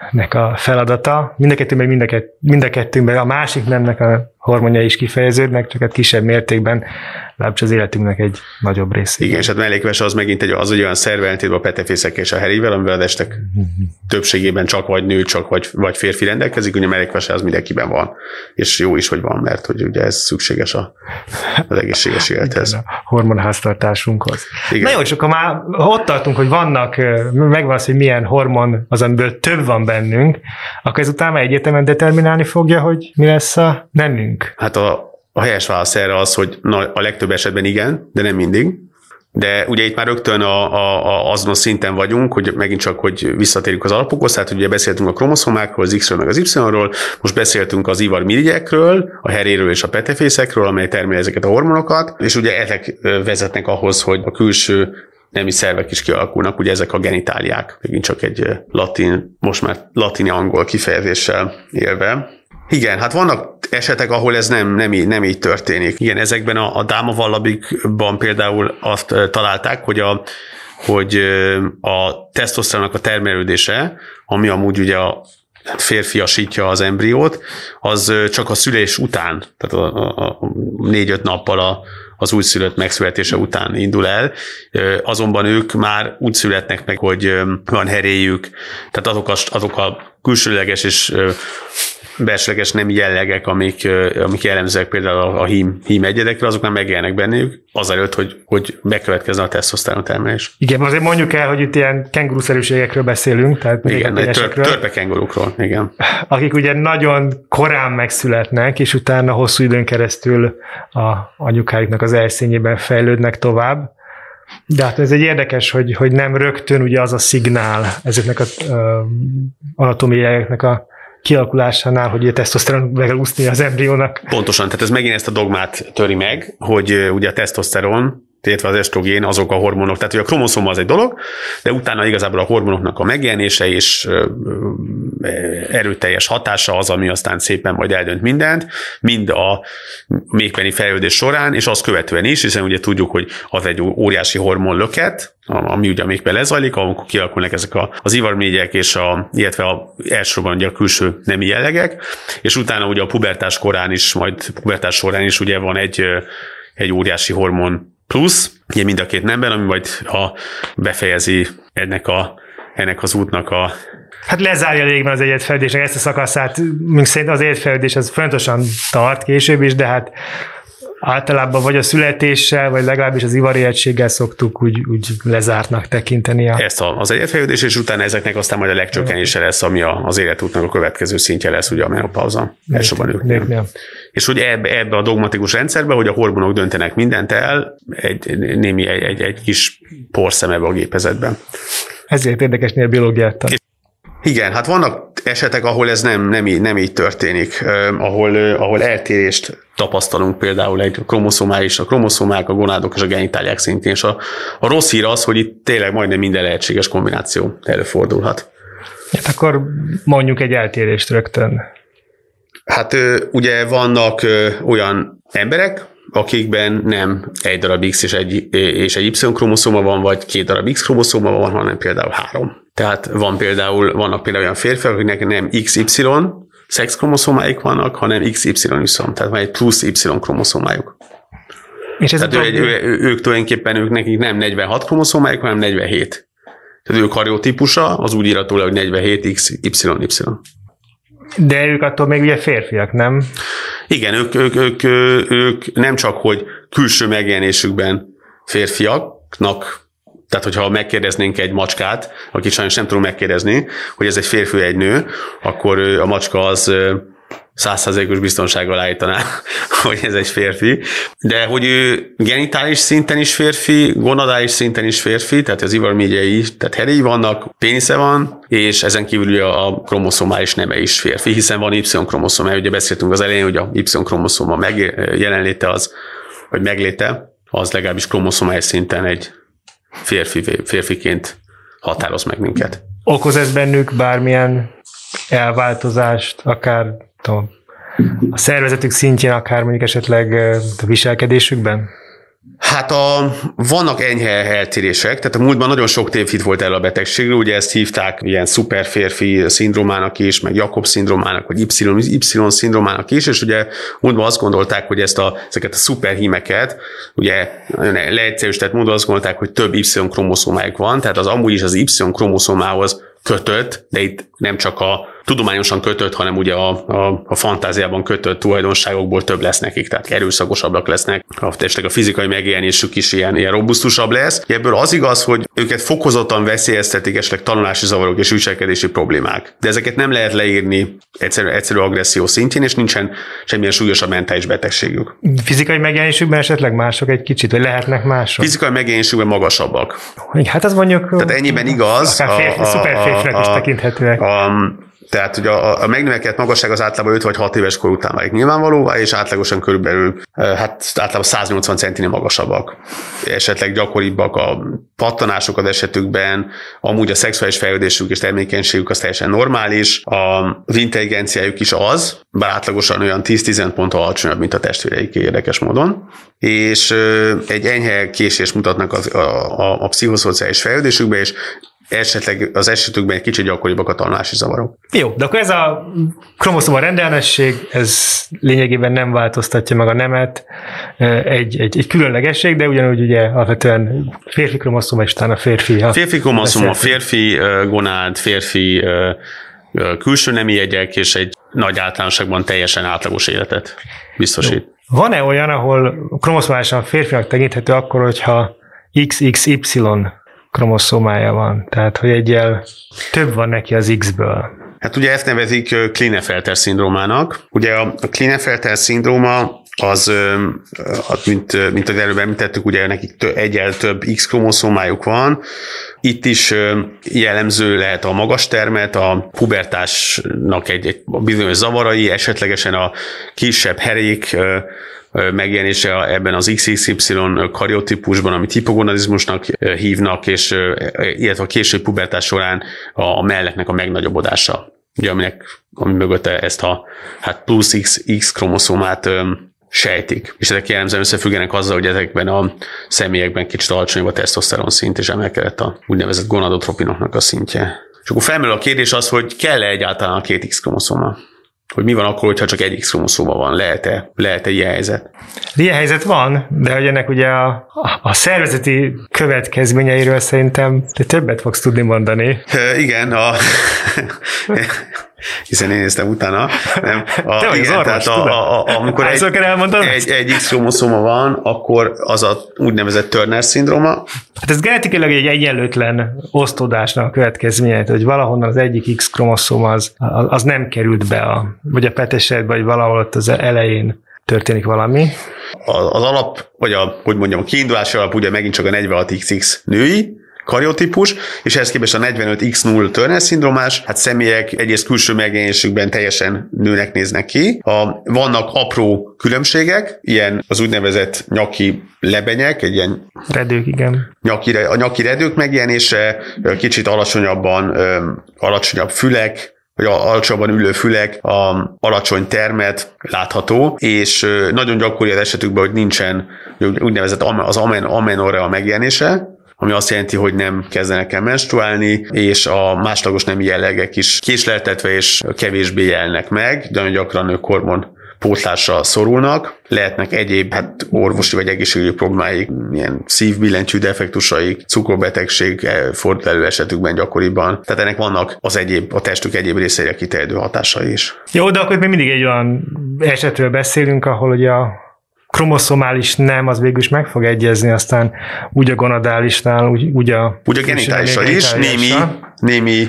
mellékvesének a feladata. Mind a kettőben, mind a, kett, mind a kettőnkben a másik nemnek a hormonja is kifejeződnek, csak hát kisebb mértékben, legalábbis az életünknek egy nagyobb része. Igen, és hát mellékves az megint egy, az egy olyan szerve ellentétben a petefészek és a herével, amivel a testek többségében csak vagy nő, csak vagy, vagy férfi rendelkezik, ugye a mellékves az mindenkiben van, és jó is, hogy van, mert hogy ugye ez szükséges a, az egészséges élethez. a hormonháztartásunkhoz. Igen. Na jó, és akkor már ott tartunk, hogy vannak, megvan az, hogy milyen hormon az, amiből több van bennünk, akkor ezután már egyetemen determinálni fogja, hogy mi lesz a nemünk. Hát a, A helyes válasz erre az, hogy na, a legtöbb esetben igen, de nem mindig. De ugye itt már rögtön a, a, a, azon a szinten vagyunk, hogy megint csak, hogy visszatérjük az alapokhoz, tehát ugye beszéltünk a kromoszomákról, az X-ről, meg az Y-ról, most beszéltünk az ivar mirigyekről, a heréről és a petefészekről, amely termel ezeket a hormonokat, és ugye ezek vezetnek ahhoz, hogy a külső nemi szervek is kialakulnak, ugye ezek a genitáliák, megint csak egy latin, most már latini-angol kifejezéssel élve. Igen, hát vannak esetek, ahol ez nem, nem, így, nem így történik. Igen, ezekben a, a Dáma vallabikban például azt találták, hogy a, hogy a tesztoszteronnak a termelődése, ami amúgy ugye a férfiasítja az embriót, az csak a szülés után, tehát a, a, a négy-öt nappal a, az újszülött megszületése után indul el, azonban ők már úgy születnek meg, hogy van heréjük, tehát azok a, azok a külsőleges és belsőleges nem jellegek, amik, amik jellemzőek például a, a hím, hím egyedekre, azok már megjelennek bennük, azelőtt, hogy, hogy bekövetkezne a tesztoszteron termelés. Igen, azért mondjuk el, hogy itt ilyen kenguruszerűségekről beszélünk, tehát igen, egy tör, törpe kengurukról, igen. Akik ugye nagyon korán megszületnek, és utána hosszú időn keresztül a anyukáiknak az elszényében fejlődnek tovább. De hát ez egy érdekes, hogy, hogy nem rögtön ugye az a szignál ezeknek a anatómiáknak a kialakulásánál, hogy a tesztoszteron meg úszni az embriónak. Pontosan, tehát ez megint ezt a dogmát töri meg, hogy ugye a tesztoszteron illetve az estrogén, azok a hormonok. Tehát, hogy a kromoszoma az egy dolog, de utána igazából a hormonoknak a megjelenése és erőteljes hatása az, ami aztán szépen majd eldönt mindent, mind a mégpeni fejlődés során, és azt követően is, hiszen ugye tudjuk, hogy az egy óriási hormon löket, ami ugye még lezajlik, amikor kialakulnak ezek a, az ivarmégyek, és a, illetve a, elsősorban ugye a külső nemi jellegek, és utána ugye a pubertás korán is, majd pubertás során is ugye van egy, egy óriási hormon plusz, ugye mind a két nemben, ami majd ha befejezi ennek, a, ennek az útnak a Hát lezárja légben az egyetfejlődésnek ezt a szakaszát, mint szerint az egyetfejlődés az fontosan tart később is, de hát általában vagy a születéssel, vagy legalábbis az ivaréhetséggel szoktuk úgy, úgy lezártnak tekinteni. A... Ezt az egyetfejlődés, és utána ezeknek aztán majd a legcsökkenése lesz, ami az életútnak a következő szintje lesz, ugye a menopauza. Elsősorban ők. És hogy ebbe, ebbe a dogmatikus rendszerbe, hogy a hormonok döntenek mindent el, egy, némi, egy, egy, egy kis porszem ebbe a gépezetben. Ezért érdekes a biológiát. Igen, hát vannak esetek, ahol ez nem, nem, így, nem így történik, ahol, ahol eltérést tapasztalunk például egy kromoszomális, a kromoszomák, a gonádok és a genitáliák szintén, és a, a rossz hír az, hogy itt tényleg majdnem minden lehetséges kombináció előfordulhat. Hát akkor mondjuk egy eltérést rögtön. Hát ugye vannak olyan emberek, akikben nem egy darab X és egy, és egy Y kromoszoma van, vagy két darab X kromoszoma van, hanem például három. Tehát van például, vannak például olyan férfiak, akiknek nem XY szex kromoszomáik vannak, hanem XY viszont, tehát van egy plusz Y kromoszomájuk. És ez tehát ő, ő, ő, ők tulajdonképpen ők nekik nem 46 kromoszomájuk, hanem 47. Tehát ő kariotípusa az úgy írható le, hogy 47 XYY. De ők attól még ugye férfiak, nem? Igen, ők, ők, ők, ők nem csak, hogy külső megjelenésükben férfiaknak, tehát hogyha megkérdeznénk egy macskát, akit sajnos nem tudunk megkérdezni, hogy ez egy férfi egy nő, akkor a macska az százszerzékos biztonsággal állítaná, *laughs* hogy ez egy férfi. De hogy ő genitális szinten is férfi, gonadális szinten is férfi, tehát az ivarmégyei, tehát heréi vannak, pénisze van, és ezen kívül a kromoszomális neme is férfi, hiszen van Y-kromoszoma, ugye beszéltünk az elején, hogy a Y-kromoszoma megjelenléte az, vagy megléte, az legalábbis kromoszomális szinten egy férfi, férfiként határoz meg minket. Okoz ez bennük bármilyen elváltozást, akár tudom, a szervezetük szintjén, akár mondjuk esetleg a viselkedésükben? Hát a, vannak enyhe eltérések, tehát a múltban nagyon sok tévhit volt el a betegségről, ugye ezt hívták ilyen szuperférfi szindrómának is, meg Jakob szindrómának, vagy Y, y szindrómának is, és ugye múltban azt gondolták, hogy ezt a, ezeket a szuperhímeket, ugye leegyszerűsített módon azt gondolták, hogy több Y-kromoszomájuk van, tehát az amúgy is az Y-kromoszomához kötött, de itt nem csak a tudományosan kötött, hanem ugye a, a, a fantáziában kötött tulajdonságokból több lesz nekik, tehát erőszakosabbak lesznek, a a fizikai megjelenésük is ilyen, ilyen robusztusabb lesz. Ebből az igaz, hogy őket fokozottan veszélyeztetik esetleg tanulási zavarok és viselkedési problémák. De ezeket nem lehet leírni egyszerű, egyszerű agresszió szintjén, és nincsen semmilyen súlyosabb mentális betegségük. Fizikai megjelenésükben esetleg mások egy kicsit, vagy lehetnek mások? Fizikai megjelenésükben magasabbak. Hát az mondjuk... Tehát ennyiben igaz. Akár férfi, a, a, a, a, is tekinthetőek. A, tehát ugye a, a megnövekedett magasság az általában 5 vagy 6 éves kor után válik nyilvánvalóvá, és átlagosan körülbelül hát általában 180 centinél magasabbak. Esetleg gyakoribbak a pattanások az esetükben, amúgy a szexuális fejlődésük és termékenységük az teljesen normális, az intelligenciájuk is az, bár átlagosan olyan 10-10 pont alacsonyabb, mint a testvéreik érdekes módon, és egy enyhe késés mutatnak az, a, a, a pszichoszociális fejlődésükbe, és esetleg az esetükben egy kicsit gyakoribbak a tanulási zavarok. Jó, de akkor ez a kromoszoma rendellenesség, ez lényegében nem változtatja meg a nemet, egy, egy, egy különlegesség, de ugyanúgy ugye alapvetően férfi kromoszoma, és utána férfi. Férfi kromoszoma, férfi gonád, férfi külső nemi jegyek, és egy nagy általánosságban teljesen átlagos életet biztosít. Jó. Van-e olyan, ahol kromoszomálisan férfinak tekinthető akkor, hogyha XXY kromoszómája van, tehát hogy egyel több van neki az X-ből. Hát ugye ezt nevezik Klinefelter szindrómának. Ugye a Klinefelter szindróma az, mint, mint az előbb említettük, ugye nekik egyel több X kromoszómájuk van. Itt is jellemző lehet a magas termet, a pubertásnak egy, egy bizonyos zavarai, esetlegesen a kisebb herék megjelenése ebben az XXY kariotípusban, amit hipogonadizmusnak hívnak, és illetve a később pubertás során a melleknek a megnagyobbodása, ugye, aminek, ami mögötte ezt a hát plusz X, X kromoszómát sejtik. És ezek jellemzően összefüggenek azzal, hogy ezekben a személyekben kicsit alacsonyabb a tesztoszteron szint, és emelkedett a úgynevezett gonadotropinoknak a szintje. És akkor felmerül a kérdés az, hogy kell-e egyáltalán a két X kromoszóma? Hogy mi van akkor, hogyha csak egy X kromoszóma van, lehet-e, lehet-e ilyen helyzet? Ilyen helyzet van, de hogy ennek ugye a, a szervezeti következményeiről szerintem te többet fogsz tudni mondani. E, igen, a, *laughs* hiszen én néztem utána. Nem, a, Te igen, orvos, tehát a, a, a, amikor egy, egy, egy X kromoszóma van, akkor az a úgynevezett Turner szindróma. Hát ez genetikailag egy egyenlőtlen osztódásnak a következménye, hogy valahonnan az egyik X kromoszóma az, az nem került be, a, vagy a petesedbe, vagy valahol ott az elején történik valami. Az alap, vagy a, hogy mondjam, a kiindulási alap ugye megint csak a 46XX női, kariotípus, és ehhez képest a 45X0 Turner szindrómás, hát személyek egyrészt külső megjelenésükben teljesen nőnek néznek ki. A, vannak apró különbségek, ilyen az úgynevezett nyaki lebenyek, egy ilyen redők, igen. Nyaki, a nyaki redők megjelenése, kicsit alacsonyabban, alacsonyabb fülek, vagy alacsonyabban ülő fülek, a alacsony termet látható, és nagyon gyakori az esetükben, hogy nincsen úgynevezett az amen, amenorrea megjelenése, ami azt jelenti, hogy nem kezdenek el menstruálni, és a másodlagos nemi jellegek is késleltetve és kevésbé jelnek meg, de nagyon gyakran ők hormon pótlásra szorulnak, lehetnek egyéb hát orvosi vagy egészségügyi problémáik, ilyen szívbillentyű defektusaik, cukorbetegség eh, fordul elő esetükben gyakoriban. Tehát ennek vannak az egyéb, a testük egyéb részeire kiterjedő hatásai is. Jó, de akkor még mindig egy olyan esetről beszélünk, ahol ugye a kromoszomális nem, az végül is meg fog egyezni, aztán úgy a gonadálisnál, úgy, úgy a... Úgy a genitálisra is, némi, némi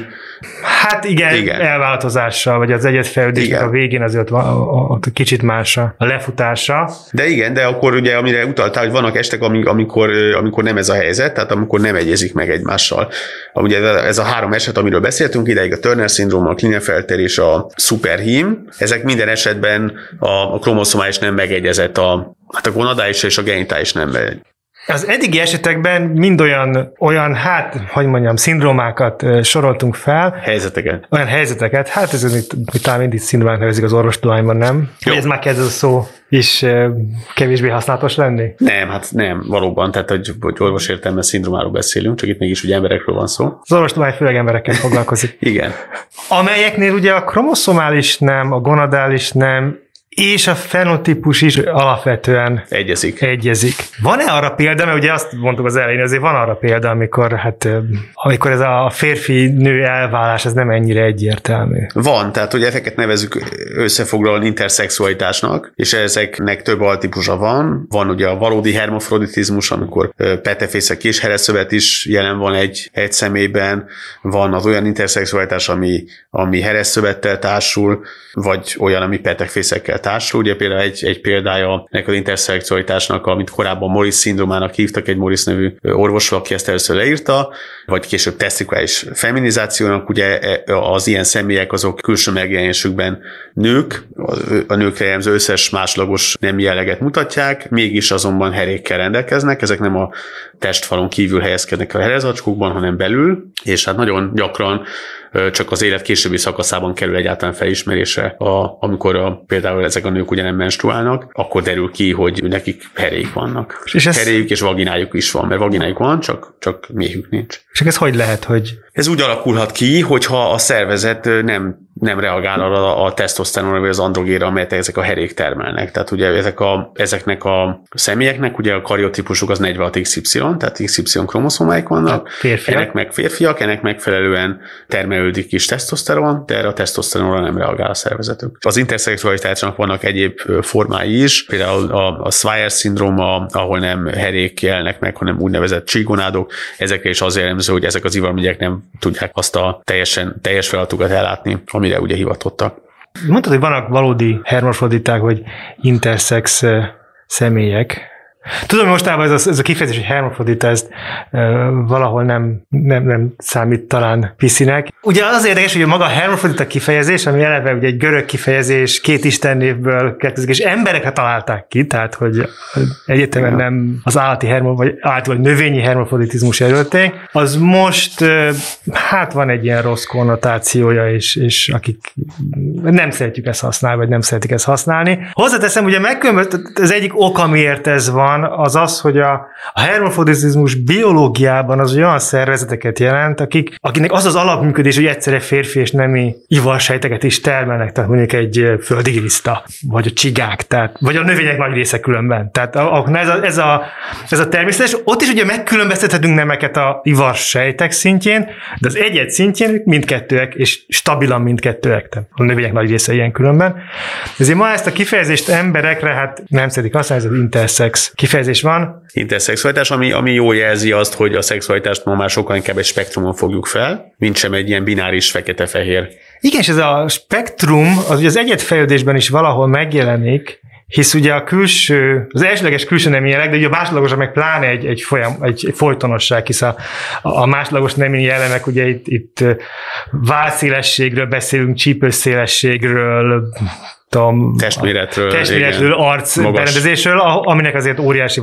Hát igen, igen. elváltozással, vagy az egyetfejlődésnek a végén azért van a, kicsit más a lefutása. De igen, de akkor ugye, amire utaltál, hogy vannak estek, amikor, amikor nem ez a helyzet, tehát amikor nem egyezik meg egymással. Ugye ez a három eset, amiről beszéltünk ideig, a Turner-szindróma, a Klinefelter és a szuperhím, ezek minden esetben a, a kromoszomális nem megegyezett a, hát a gonadális és a genitális nem. Az eddigi esetekben mind olyan, olyan hát, hogy mondjam, szindrómákat soroltunk fel. Helyzeteket. Olyan helyzeteket, hát ez mit, mit talán mindig szindrómák nevezik az orvostudományban, nem? Jó. Ez már kezd a szó is kevésbé használatos lenni? Nem, hát nem, valóban, tehát hogy, hogy orvos értelme szindrómáról beszélünk, csak itt mégis ugye emberekről van szó. Az orvostudomány főleg emberekkel foglalkozik. Igen. Amelyeknél ugye a kromoszomális nem, a gonadális nem, és a fenotípus is alapvetően egyezik. egyezik. Van-e arra példa, mert ugye azt mondtuk az elején, azért van arra példa, amikor, hát, amikor ez a férfi-nő elválás, ez nem ennyire egyértelmű. Van, tehát hogy ezeket nevezük összefoglalóan interszexualitásnak, és ezeknek több altípusa van. Van ugye a valódi hermafroditizmus, amikor petefészek és hereszövet is jelen van egy, egy személyben, van az olyan interszexualitás, ami, ami hereszövettel társul, vagy olyan, ami petekfészekkel társul. Ugye például egy, egy példája ennek az interszexualitásnak, amit korábban Morris szindrómának hívtak, egy Morris nevű orvos, aki ezt először leírta, vagy később tesztikulális feminizációnak, ugye e, az ilyen személyek azok külső megjelenésükben nők, a nőkre jellemző összes másodlagos nem jelleget mutatják, mégis azonban herékkel rendelkeznek, ezek nem a testfalon kívül helyezkednek a herezacskókban, hanem belül, és hát nagyon gyakran csak az élet későbbi szakaszában kerül egyáltalán felismerésre, a, amikor a, például ezek a nők ugye nem menstruálnak, akkor derül ki, hogy nekik herék vannak. És ez... Heréjük és vaginájuk is van, mert vaginájuk van, csak, csak méhük nincs. És ez hogy lehet, hogy... Ez úgy alakulhat ki, hogyha a szervezet nem nem reagál arra a tesztoszteronra vagy az androgéra, amelyet ezek a herék termelnek. Tehát ugye ezek a, ezeknek a személyeknek ugye a kariotípusuk az 46XY, tehát XY kromoszomáik vannak. Férfiak. Ennek meg férfiak, ennek megfelelően termelődik is tesztoszteron, de erre a tesztoszteronra nem reagál a szervezetük. Az interszexualitásnak vannak egyéb formái is, például a, a Swire szindróma, ahol nem herék jelnek meg, hanem úgynevezett csígonádok. Ezekre is az jellemző, hogy ezek az ivarmegyek nem tudják azt a teljesen, teljes feladatukat ellátni, amire ugye hivatottak. Mondtad, hogy vannak valódi hermafroditák, vagy interszex személyek, Tudom, hogy mostában ez a, ez a kifejezés, hogy hermafrodita, ez e, valahol nem, nem, nem számít talán piszinek. Ugye az érdekes, hogy maga a hermafrodita kifejezés, ami eleve ugye egy görög kifejezés, két istennévből kettőzik, és emberekre találták ki, tehát hogy egyetemen nem az állati hermo, vagy állati vagy növényi hermafroditizmus erőlték, az most hát van egy ilyen rossz konnotációja, és, és akik nem szeretjük ezt használni, vagy nem szeretik ezt használni. Hozzáteszem, ugye megkülönböztet, az egyik ok, amiért ez van, van, az az, hogy a, a hermafrodizmus biológiában az olyan szervezeteket jelent, akik, akinek az az alapműködés, hogy egyszerre férfi és nemi ivarsejteket is termelnek, tehát mondjuk egy földi griszta, vagy a csigák, tehát, vagy a növények nagy része különben. Tehát a, ez a, ez a, ez a természetes. Ott is ugye megkülönböztethetünk nemeket a ivarsejtek szintjén, de az egyet szintjén mindkettőek, és stabilan mindkettőek. Tehát a növények nagy része ilyen különben. Ezért ma ezt a kifejezést emberekre, hát nem szedik használni, ez az intersex kifejezés van. Interszexualitás, ami, ami jól jelzi azt, hogy a szexualitást ma már sokkal inkább egy spektrumon fogjuk fel, mint sem egy ilyen bináris fekete-fehér. Igen, és ez a spektrum, az ugye az egyetfejlődésben is valahol megjelenik, hisz ugye a külső, az elsőleges külső nem jelek, de ugye a másodlagos meg pláne egy, egy, folyam, egy folytonosság, hisz a, a másodlagos nem jellemek, ugye itt, itt válszélességről beszélünk, csípőszélességről, tudom, testméretről, testméretről arcberendezésről, aminek azért óriási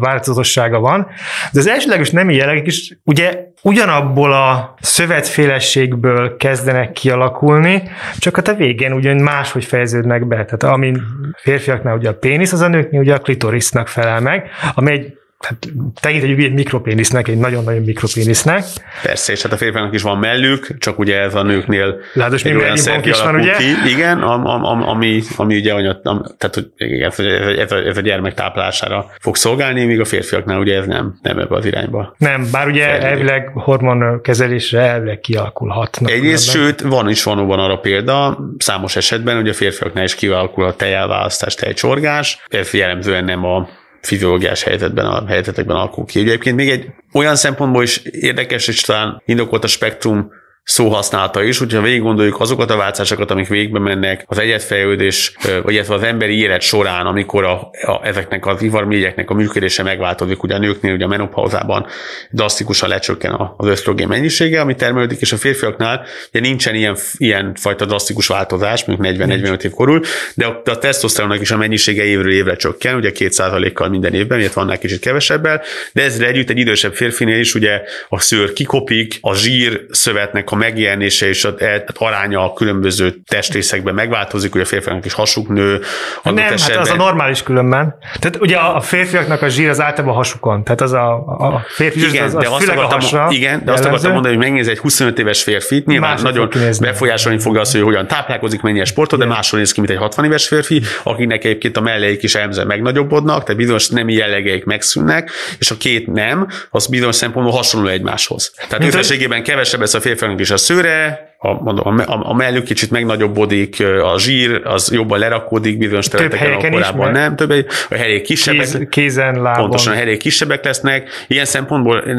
változatossága van. De az elsőleges nemi jellegek is ugye ugyanabból a szövetfélességből kezdenek kialakulni, csak hát a végén ugyan máshogy fejeződnek be. Tehát ami férfiaknál ugye a pénisz, az a nőknél ugye a klitorisznak felel meg, ami egy hát tekintjük egy mikropénisznek, egy nagyon-nagyon mikropénisznek. Persze, és hát a férfiaknak is van mellük, csak ugye ez a nőknél Látos, egy olyan is van, ugye? Ki. Igen, am, am, ami, ami ugye anya, am, tehát hogy ez, ez, ez, a gyermek táplálására fog szolgálni, míg a férfiaknál ugye ez nem, nem ebbe az irányba. Nem, bár ugye fejlődik. elvileg hormonkezelésre elvileg kialakulhatnak. Egyrészt, sőt, van is van arra példa, számos esetben, hogy a férfiaknál is kialakulhat tejelválasztás, tejcsorgás, ez jellemzően nem a fiziológiás helyzetben, a helyzetekben alakul ki. Egyébként még egy olyan szempontból is érdekes, és talán indokolt a spektrum szóhasználata is, hogyha végig gondoljuk azokat a változásokat, amik végbe mennek az egyetfejlődés, vagy illetve az emberi élet során, amikor a, a, ezeknek az ivarmégyeknek a működése megváltozik, ugye a nőknél ugye a menopauzában drasztikusan lecsökken az ösztrogén mennyisége, ami termelődik, és a férfiaknál ugye nincsen ilyen, ilyen fajta drasztikus változás, mondjuk 40-45 év korul, de a, a tesztoszteronnak is a mennyisége évről évre csökken, ugye 2%-kal minden évben, illetve annál kicsit kevesebbel, de ezzel együtt egy idősebb férfinél is ugye a szőr kikopik, a zsír szövetnek a megjelenése és a, a aránya a különböző testrészekben megváltozik, ugye a férfiaknak is hasuk nő. Nem, esetben. hát az a normális különben. Tehát ugye a férfiaknak a zsír az általában a hasukon. Tehát az a, a férfi igen, az, az de azt akartam, hasra igen, de azt akartam mondani, hogy megnéz egy 25 éves férfit, nyilván Másod nagyon befolyásolni fogja azt, hogy hogyan táplálkozik, mennyi sportot, de máshol néz ki, mint egy 60 éves férfi, akinek egyébként a melleik is elmze megnagyobbodnak, tehát bizonyos nemi jellegeik megszűnnek, és a két nem, az bizonyos szempontból hasonló egymáshoz. Tehát összességében kevesebb lesz a férfiaknak is a szőre, a, a, a, a mellük kicsit megnagyobbodik, a zsír az jobban lerakódik bizonyos területeken, ahol korábban nem, több, a helyek kisebbek, Kéz, kézen, lábon. pontosan a helyek kisebbek lesznek. Ilyen szempontból én,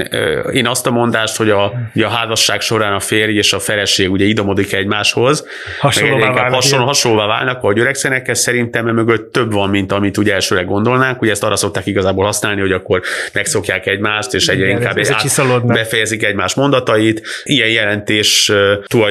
én azt a mondást, hogy a, hogy a házasság során a férj és a feleség ugye idomodik egymáshoz, hasonlóvá válnak, hasonló, hasonlóvá válnak, ahogy öregszenek, ez szerintem mögött több van, mint amit ugye elsőre gondolnánk, ugye ezt arra szokták igazából használni, hogy akkor megszokják egymást, és egyre inkább ez, ez befejezik egymás mondatait. Ilyen jelentés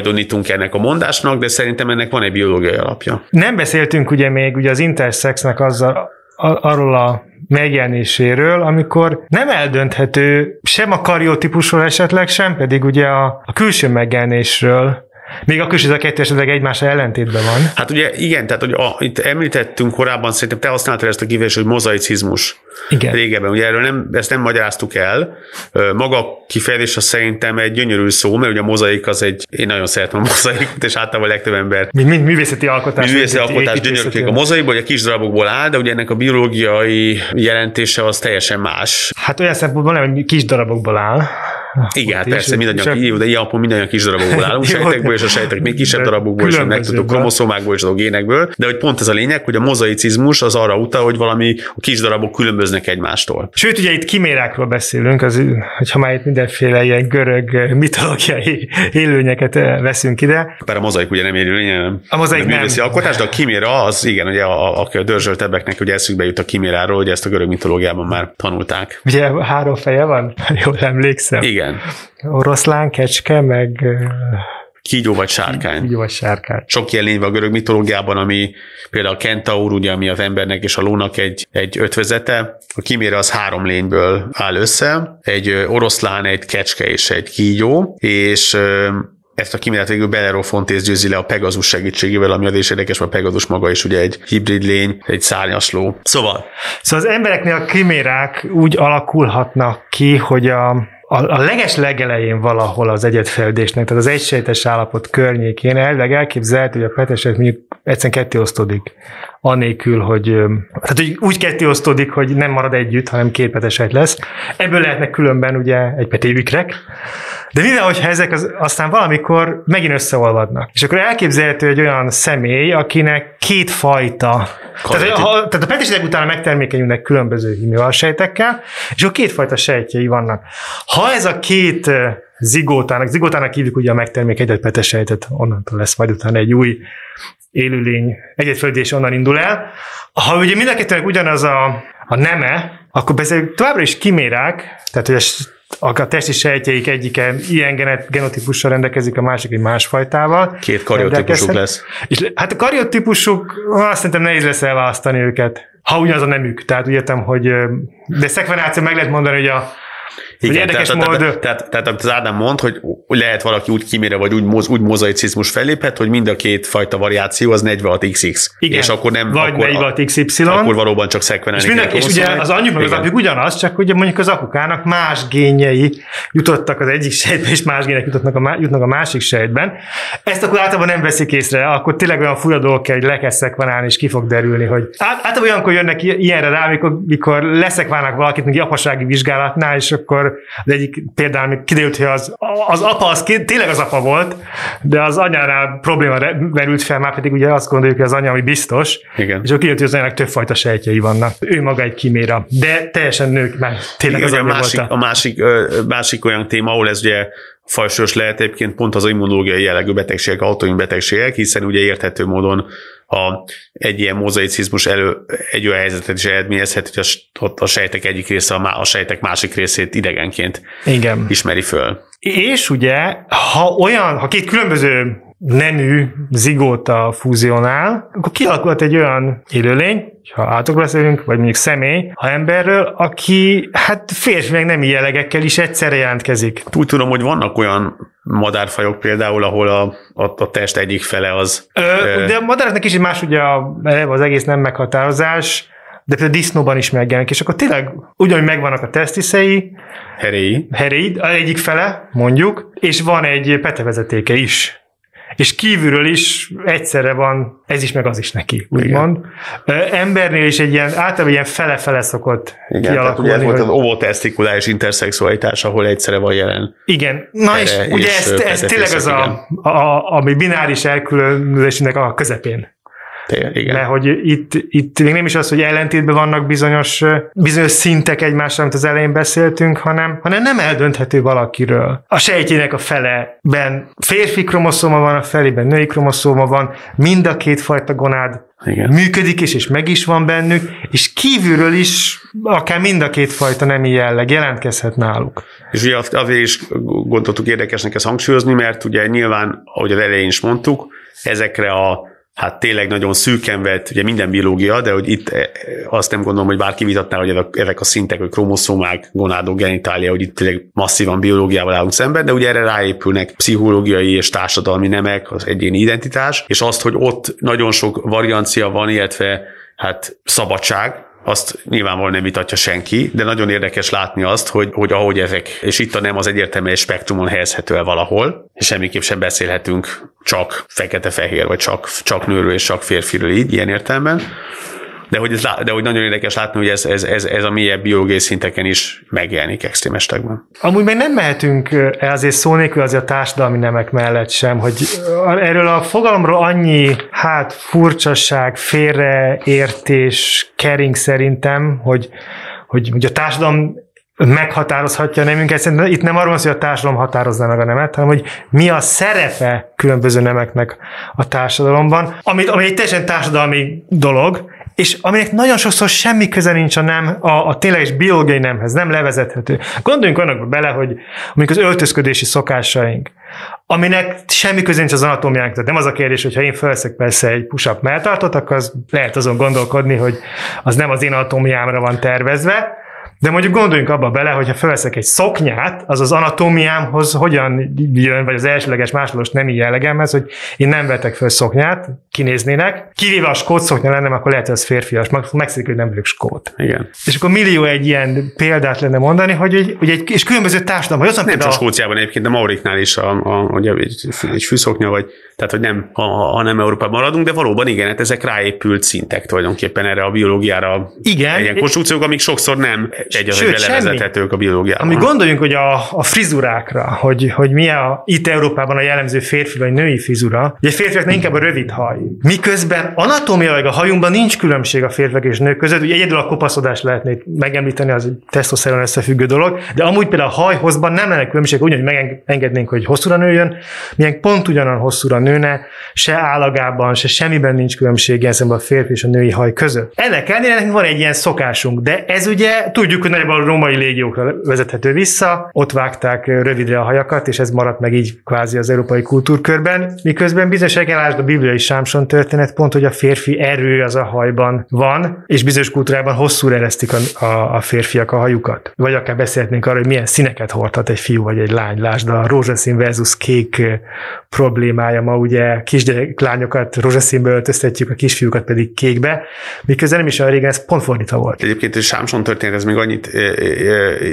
tulajdonítunk ennek a mondásnak, de szerintem ennek van egy biológiai alapja. Nem beszéltünk ugye még ugye az intersexnek azzal, arról a megjelenéséről, amikor nem eldönthető sem a kariotípusról esetleg, sem pedig ugye a, a külső megjelenésről, még akkor is ez a kettő esetleg egymás ellentétben van. Hát ugye igen, tehát hogy a, itt említettünk korábban, szerintem te használtad ezt a kifejezést, hogy mozaicizmus. Igen. Régebben, ugye erről nem, ezt nem magyaráztuk el. Maga kifejezés az szerintem egy gyönyörű szó, mert ugye a mozaik az egy, én nagyon szeretem a mozaikot, és általában a legtöbb ember. Mint, mint művészeti alkotás. Művészeti alkotás gyönyörűkék a mozaikból, hogy a kis darabokból áll, de ugye ennek a biológiai jelentése az teljesen más. Hát olyan szempontból nem, hogy kis darabokból áll, igen, hát persze, mindannyian, csak... de ilyen mindannyian kis darabokból állunk, *laughs* sejtekből és a sejtek még kisebb darabokból, és megtudtuk kromoszomákból és a génekből, de hogy pont ez a lényeg, hogy a mozaicizmus az arra utal, hogy valami a kis darabok különböznek egymástól. Sőt, ugye itt kimérákról beszélünk, az, hogyha már itt mindenféle ilyen görög mitológiai élőnyeket eh, veszünk ide. Bár a mozaik ugye nem élőlény, nem. A mozaik nem. alkotás, de a kiméra az, igen, ugye a, a, a dörzsöltebbeknek ugye eszükbe jut a kiméráról, hogy ezt a görög mitológiában már tanulták. Ugye három feje van? *laughs* Jól emlékszem. Igen, igen. Oroszlán, kecske, meg... Kígyó vagy sárkány. Kígyó vagy sárkány. Sok lény a görög mitológiában, ami például a kentaur, ugye, ami az embernek és a lónak egy, egy ötvezete. A kimére az három lényből áll össze. Egy oroszlán, egy kecske és egy kígyó, és ezt a kimérát végül Belerofontész győzi le a Pegasus segítségével, ami az is érdekes, mert Pegasus maga is ugye egy hibrid lény, egy szárnyasló. Szóval. Szóval az embereknél a kimérák úgy alakulhatnak ki, hogy a a, a leges legelején valahol az egyetfejlődésnek, tehát az egysejtes állapot környékén elvileg elképzelhető, hogy a petesek mondjuk egyszerűen ketté osztódik, anélkül, hogy, tehát hogy úgy ketté osztódik, hogy nem marad együtt, hanem két petesejt lesz. Ebből lehetnek különben ugye egy petévikrek, de mivel, hogyha ezek az, aztán valamikor megint összeolvadnak. És akkor elképzelhető egy olyan személy, akinek két fajta tehát, ha, tehát a petésidek után megtermékenyülnek különböző himivalsejtekkel, és akkor kétfajta sejtjei vannak. Ha ez a két zigótának, zigótának hívjuk ugye a megtermékenyedett petesejtet, onnantól lesz majd utána egy új élőlény, egyetföldés onnan indul el. Ha ugye mind a kettőnek ugyanaz a, a neme, akkor beszél, továbbra is kimérák, tehát hogy a testi sejtjeik egyike ilyen genotípussal rendelkezik, a másik egy másfajtával. Két kariotípusuk lesz. És hát a kariotípusuk, azt szerintem nehéz lesz elválasztani őket, ha ugyanaz a nemük. Tehát úgy értem, hogy de szekvenáció meg lehet mondani, hogy a igen, érdekes tehát, mód... tehát, tehát, tehát, tehát, az Ádám mond, hogy lehet valaki úgy kimére, vagy úgy, moz, úgy mozaicizmus felléphet, hogy mind a két fajta variáció az 46XX. Igen, és akkor nem, vagy akkor, 46XY. Akkor valóban csak szekvenelni. És, mindenki, és ugye az anyjuk meg az apjuk ugyanaz, csak ugye mondjuk az apukának más génjei jutottak az egyik sejtbe, és más gének jutottak a, jutnak a másik sejtben. Ezt akkor általában nem veszik észre, akkor tényleg olyan fura dolgok kell, hogy le kell szekvenálni, és ki fog derülni, hogy általában olyankor jönnek ilyenre rá, amikor, amikor leszekválnak valakit, mint apasági vizsgálatnál, és akkor az egyik például kiderült, hogy az, az apa az tényleg az apa volt, de az anyánál probléma merült fel, már pedig ugye azt gondoljuk, hogy az anya, ami biztos, Igen. és akkor kiderült, hogy az anyának többfajta sejtjei vannak. Ő maga egy kiméra, de teljesen nők már tényleg Igen, az a másik, a másik, másik olyan téma, ahol ez ugye fajsős lehet egyébként pont az immunológiai jellegű betegségek, autoimmunbetegségek, hiszen ugye érthető módon a, egy ilyen mozaicizmus elő egy olyan helyzetet is eredményezhet, hogy a, a sejtek egyik része a, a sejtek másik részét idegenként Igen. ismeri föl. És ugye, ha olyan, ha két különböző nemű zigóta fúzionál, akkor kialakult egy olyan élőlény, ha átok beszélünk, vagy mondjuk személy, ha emberről, aki hát férfi meg nem jellegekkel is egyszerre jelentkezik. Úgy tudom, hogy vannak olyan madárfajok például, ahol a, a, a test egyik fele az... Ö, ö, de a madároknak is más ugye az egész nem meghatározás, de például disznóban is megjelenik, és akkor tényleg ugyanúgy megvannak a tesztiszei, heréi, heréi, egyik fele, mondjuk, és van egy petevezetéke is és kívülről is egyszerre van, ez is meg az is neki, úgymond. Embernél is egy ilyen, általában ilyen fele-fele szokott Igen, kialakulni. ugye ez volt az ovotesztikuláris interszexualitás, ahol egyszerre van jelen. Igen, na és ugye ez, ez tényleg az a, a, ami bináris elkülönülésnek a közepén. Igen. Mert hogy itt, itt még nem is az, hogy ellentétben vannak bizonyos, bizonyos szintek egymással, amit az elején beszéltünk, hanem, hanem nem eldönthető valakiről. A sejtjének a feleben férfi kromoszóma van, a felében női kromoszóma van, mind a két fajta gonád igen. működik is, és meg is van bennük, és kívülről is akár mind a két fajta nemi jelleg jelentkezhet náluk. És ugye azért is gondoltuk érdekesnek ezt hangsúlyozni, mert ugye nyilván, ahogy az elején is mondtuk, ezekre a hát tényleg nagyon szűken vett, ugye minden biológia, de hogy itt eh, azt nem gondolom, hogy bárki vitatná, hogy ezek a szintek, hogy kromoszomák, gonádok, genitália, hogy itt tényleg masszívan biológiával állunk szemben, de ugye erre ráépülnek pszichológiai és társadalmi nemek, az egyéni identitás, és azt, hogy ott nagyon sok variancia van, illetve hát szabadság, azt nyilvánvalóan nem vitatja senki, de nagyon érdekes látni azt, hogy, hogy ahogy ezek, és itt a nem az egyértelmű spektrumon helyezhető el valahol, és semmiképp sem beszélhetünk csak fekete-fehér, vagy csak, csak nőről és csak férfiről így, ilyen értelemben, de hogy, ez, de hogy nagyon érdekes látni, hogy ez, ez, ez, ez a mélyebb biológiai szinteken is megjelenik extrémestekben. Amúgy még nem mehetünk azért szó nélkül azért a társadalmi nemek mellett sem, hogy erről a fogalomról annyi hát furcsaság, félreértés kering szerintem, hogy, hogy, hogy a társadalom meghatározhatja a nemünket. Szerintem itt nem arról van hogy a társadalom határozza meg a nemet, hanem hogy mi a szerepe különböző nemeknek a társadalomban, amit, ami egy teljesen társadalmi dolog, és aminek nagyon sokszor semmi köze nincs a nem, a, a tényleges biológiai nemhez, nem levezethető. Gondoljunk annak bele, hogy mondjuk az öltözködési szokásaink, aminek semmi köze nincs az anatómiánk. Tehát nem az a kérdés, hogy ha én felszek persze egy push-up melltartot, akkor az lehet azon gondolkodni, hogy az nem az én anatómiámra van tervezve, de mondjuk gondoljunk abba bele, hogyha felveszek egy szoknyát, az az anatómiámhoz hogyan jön, vagy az elsőleges másodlagos nemi jellegemhez, hogy én nem vetek fel szoknyát, kinéznének. Kivéve a skót szoknya lennem, akkor lehet, hogy az férfias, megszélik, hogy nem vagyok skót. Igen. És akkor millió egy ilyen példát lenne mondani, hogy egy, hogy egy és különböző társadalom, hogy nem csak Skóciában egyébként, de Mauriknál is a, a, a, egy, egy fűszoknya, vagy tehát hogy nem, ha, ha nem Európában maradunk, de valóban igen, hát ezek ráépült szintek tulajdonképpen erre a biológiára. Igen. Ilyen konstrukciók, amik sokszor nem egy az levezethetők a biológiában. Ami gondoljunk, hogy a, a frizurákra, hogy, hogy mi a, itt Európában a jellemző férfi vagy női frizura, ugye férfiaknak inkább a rövid haj. Miközben anatómiailag a hajunkban nincs különbség a férfiak és nők között, ugye egyedül a kopaszodás lehetné megemlíteni, az egy tesztoszteron összefüggő dolog, de amúgy például a hajhozban nem lenne különbség, ugyanúgy megengednénk, hogy hosszúra nőjön, milyen pont ugyanan hosszúra nőne, se állagában, se semmiben nincs különbség ilyen a férfi és a női haj között. Ennek ellenére van egy ilyen szokásunk, de ez ugye tudjuk, hogy nagyjából a római légiókra vezethető vissza, ott vágták rövidre a hajakat, és ez maradt meg így kvázi az európai kultúrkörben, miközben bizonyos elásd a bibliai Sámson történet pont, hogy a férfi erő az a hajban van, és bizonyos kultúrában hosszú eresztik a, a, a férfiak a hajukat. Vagy akár beszélhetnénk arról, hogy milyen színeket hordhat egy fiú vagy egy lány. Lásd a rózsaszín versus kék problémája ma ugye lányokat rózsaszínbe öltöztetjük, a kisfiúkat pedig kékbe, miközben nem is olyan régen ez pont fordítva volt. Egyébként a Sámson történet, ez még annyit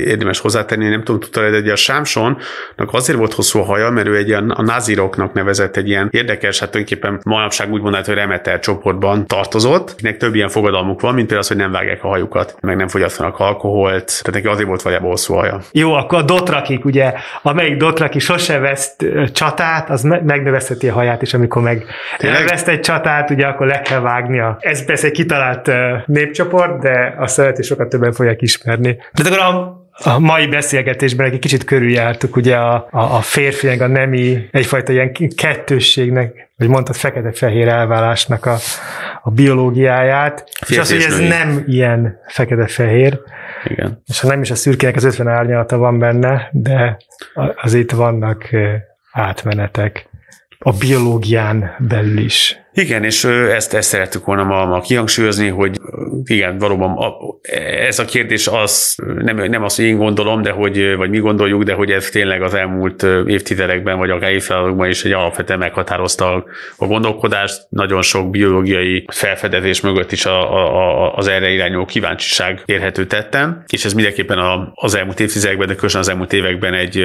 érdemes hozzátenni, nem tudom tudta, de a Sámsonnak azért volt hosszú a haja, mert ő egy ilyen a naziroknak nevezett egy ilyen érdekes, hát tulajdonképpen manapság úgy mondaná, hogy remeter csoportban tartozott, nek több ilyen fogadalmuk van, mint például az, hogy nem vágják a hajukat, meg nem fogyasztanak alkoholt, tehát neki azért volt valójában hosszú haja. Jó, akkor a dotrakik, ugye, amelyik dotraki sose veszt csatát, az megnövezheti a haját is, amikor meg elveszt egy csatát, ugye akkor le kell vágnia. Ez persze egy kitalált népcsoport, de azt szereti sokat többen fogják ismerni. De akkor a a mai beszélgetésben egy kicsit körüljártuk ugye a, a, a férfiak, a nemi, egyfajta ilyen kettősségnek, vagy mondtad fekete-fehér elválásnak a, a biológiáját, Férfi és az, hogy ez női. nem ilyen fekete-fehér. Igen. És ha nem is a szürkének az 50 árnyalata van benne, de azért vannak átmenetek. a biológián belül is. Igen, és ezt, ezt szerettük volna ma, ma kihangsúlyozni, hogy igen, valóban a, ez a kérdés az, nem, nem azt, hogy én gondolom, de hogy, vagy mi gondoljuk, de hogy ez tényleg az elmúlt évtizedekben, vagy akár évszázadokban is egy alapvetően meghatározta a gondolkodást. Nagyon sok biológiai felfedezés mögött is a, a, az erre irányuló kíváncsiság érhető tetten, és ez mindenképpen az elmúlt évtizedekben, de különösen az elmúlt években egy,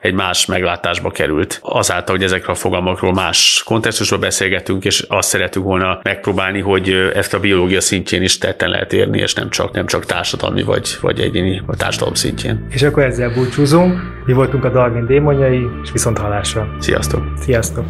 egy más meglátásba került. Azáltal, hogy ezekről a fogalmakról más kontextusról beszélgetünk, és azt szeretünk volna megpróbálni, hogy ezt a biológia szintjén is tetten lehet érni, és nem csak, nem csak társadalmi vagy, vagy egyéni a társadalom szintjén. És akkor ezzel búcsúzunk. Mi voltunk a Darwin démonjai, és viszont halásra. Sziasztok! Sziasztok!